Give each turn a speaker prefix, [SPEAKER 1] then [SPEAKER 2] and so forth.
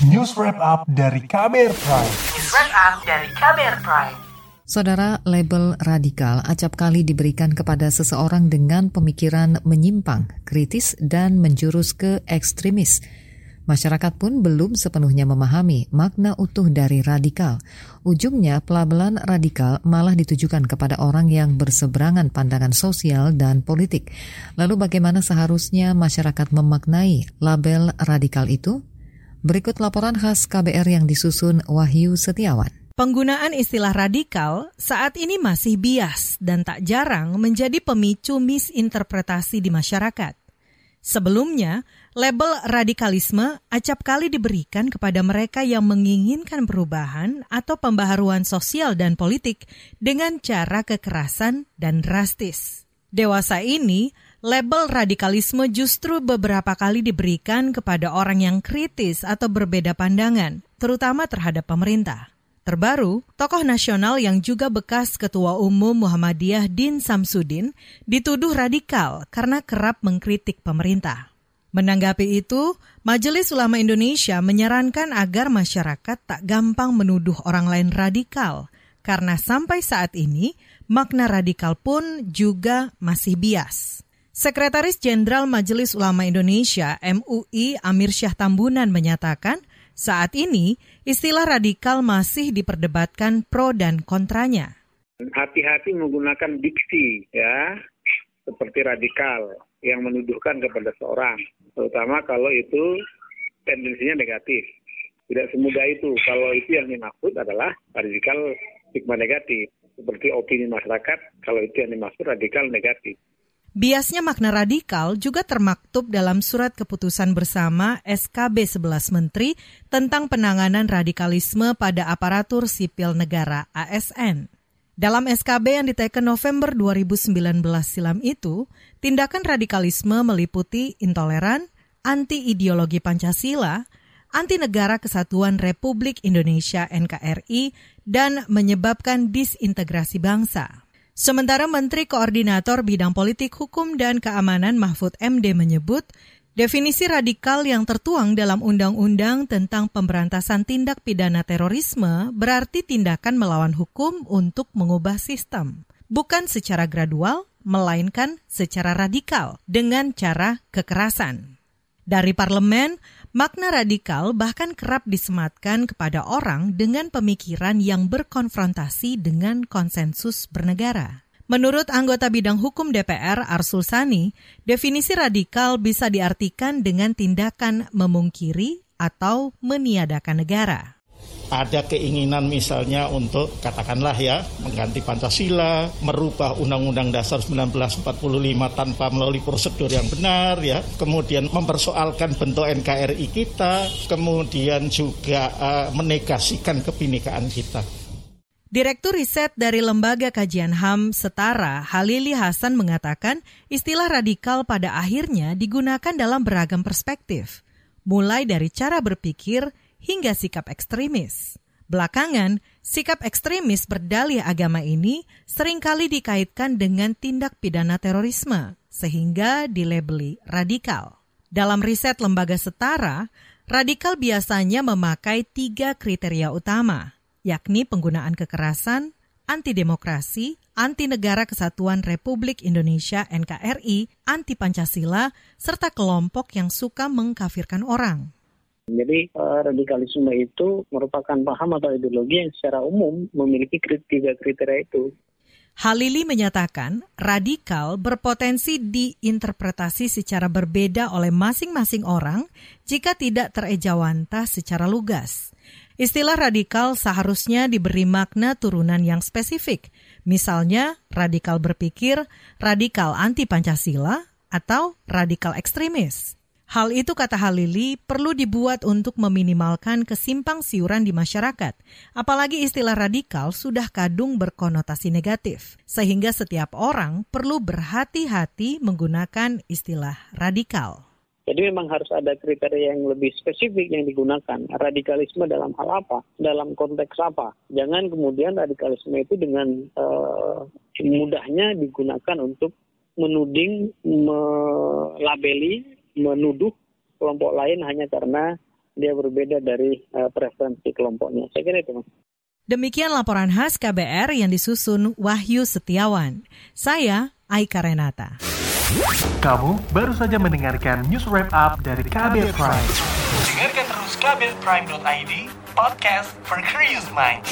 [SPEAKER 1] News Wrap Up dari Kamer Prime.
[SPEAKER 2] News Wrap Up dari Kamer Prime.
[SPEAKER 3] Saudara, label radikal acap kali diberikan kepada seseorang dengan pemikiran menyimpang, kritis, dan menjurus ke ekstremis. Masyarakat pun belum sepenuhnya memahami makna utuh dari radikal. Ujungnya, pelabelan radikal malah ditujukan kepada orang yang berseberangan pandangan sosial dan politik. Lalu bagaimana seharusnya masyarakat memaknai label radikal itu? Berikut laporan khas KBR yang disusun Wahyu Setiawan.
[SPEAKER 4] Penggunaan istilah radikal saat ini masih bias dan tak jarang menjadi pemicu misinterpretasi di masyarakat. Sebelumnya, label radikalisme acap kali diberikan kepada mereka yang menginginkan perubahan atau pembaharuan sosial dan politik dengan cara kekerasan dan drastis. Dewasa ini, label radikalisme justru beberapa kali diberikan kepada orang yang kritis atau berbeda pandangan, terutama terhadap pemerintah. Terbaru, tokoh nasional yang juga bekas Ketua Umum Muhammadiyah Din Samsudin dituduh radikal karena kerap mengkritik pemerintah. Menanggapi itu, Majelis Ulama Indonesia menyarankan agar masyarakat tak gampang menuduh orang lain radikal, karena sampai saat ini makna radikal pun juga masih bias. Sekretaris Jenderal Majelis Ulama Indonesia MUI Amir Syah Tambunan menyatakan, saat ini, istilah radikal masih diperdebatkan pro dan kontranya.
[SPEAKER 5] Hati-hati menggunakan diksi ya, seperti radikal yang menuduhkan kepada seorang, terutama kalau itu tendensinya negatif. Tidak semudah itu. Kalau itu yang dimaksud adalah radikal stigma negatif. Seperti opini masyarakat, kalau itu yang dimaksud radikal negatif.
[SPEAKER 4] Biasnya makna radikal juga termaktub dalam surat keputusan bersama SKB 11 Menteri tentang penanganan radikalisme pada aparatur sipil negara ASN. Dalam SKB yang diteken November 2019 silam itu, tindakan radikalisme meliputi intoleran, anti-ideologi Pancasila, anti negara kesatuan Republik Indonesia NKRI, dan menyebabkan disintegrasi bangsa. Sementara Menteri Koordinator Bidang Politik Hukum dan Keamanan Mahfud MD menyebut, definisi radikal yang tertuang dalam Undang-Undang tentang Pemberantasan Tindak Pidana Terorisme berarti tindakan melawan hukum untuk mengubah sistem, bukan secara gradual, melainkan secara radikal dengan cara kekerasan. Dari parlemen, Makna radikal bahkan kerap disematkan kepada orang dengan pemikiran yang berkonfrontasi dengan konsensus bernegara. Menurut anggota bidang hukum DPR Arsul Sani, definisi radikal bisa diartikan dengan tindakan memungkiri atau meniadakan negara
[SPEAKER 6] ada keinginan misalnya untuk katakanlah ya mengganti Pancasila, merubah Undang-Undang Dasar 1945 tanpa melalui prosedur yang benar ya, kemudian mempersoalkan bentuk NKRI kita, kemudian juga uh, menegasikan kebinekaan kita.
[SPEAKER 4] Direktur Riset dari Lembaga Kajian HAM Setara, Halili Hasan mengatakan istilah radikal pada akhirnya digunakan dalam beragam perspektif, mulai dari cara berpikir hingga sikap ekstremis. Belakangan, sikap ekstremis berdalih agama ini sering kali dikaitkan dengan tindak pidana terorisme, sehingga dilabeli radikal. Dalam riset lembaga setara, radikal biasanya memakai tiga kriteria utama, yakni penggunaan kekerasan, anti demokrasi, anti negara kesatuan Republik Indonesia NKRI, anti Pancasila, serta kelompok yang suka mengkafirkan orang.
[SPEAKER 5] Jadi uh, radikalisme itu merupakan paham atau ideologi yang secara umum memiliki tiga kriteria itu.
[SPEAKER 4] Halili menyatakan radikal berpotensi diinterpretasi secara berbeda oleh masing-masing orang jika tidak terejawantah secara lugas. Istilah radikal seharusnya diberi makna turunan yang spesifik, misalnya radikal berpikir, radikal anti Pancasila, atau radikal ekstremis. Hal itu kata Halili perlu dibuat untuk meminimalkan kesimpang siuran di masyarakat. Apalagi istilah radikal sudah kadung berkonotasi negatif. Sehingga setiap orang perlu berhati-hati menggunakan istilah radikal.
[SPEAKER 5] Jadi memang harus ada kriteria yang lebih spesifik yang digunakan. Radikalisme dalam hal apa? Dalam konteks apa? Jangan kemudian radikalisme itu dengan uh, mudahnya digunakan untuk menuding, melabeli menuduh kelompok lain hanya karena dia berbeda dari uh, preferensi kelompoknya. Saya kira itu, Mas.
[SPEAKER 4] Demikian laporan khas KBR yang disusun Wahyu Setiawan. Saya Aika Renata.
[SPEAKER 1] Kamu baru saja mendengarkan news wrap up dari KBR Prime.
[SPEAKER 2] Dengarkan terus kbrprime.id, podcast for curious minds.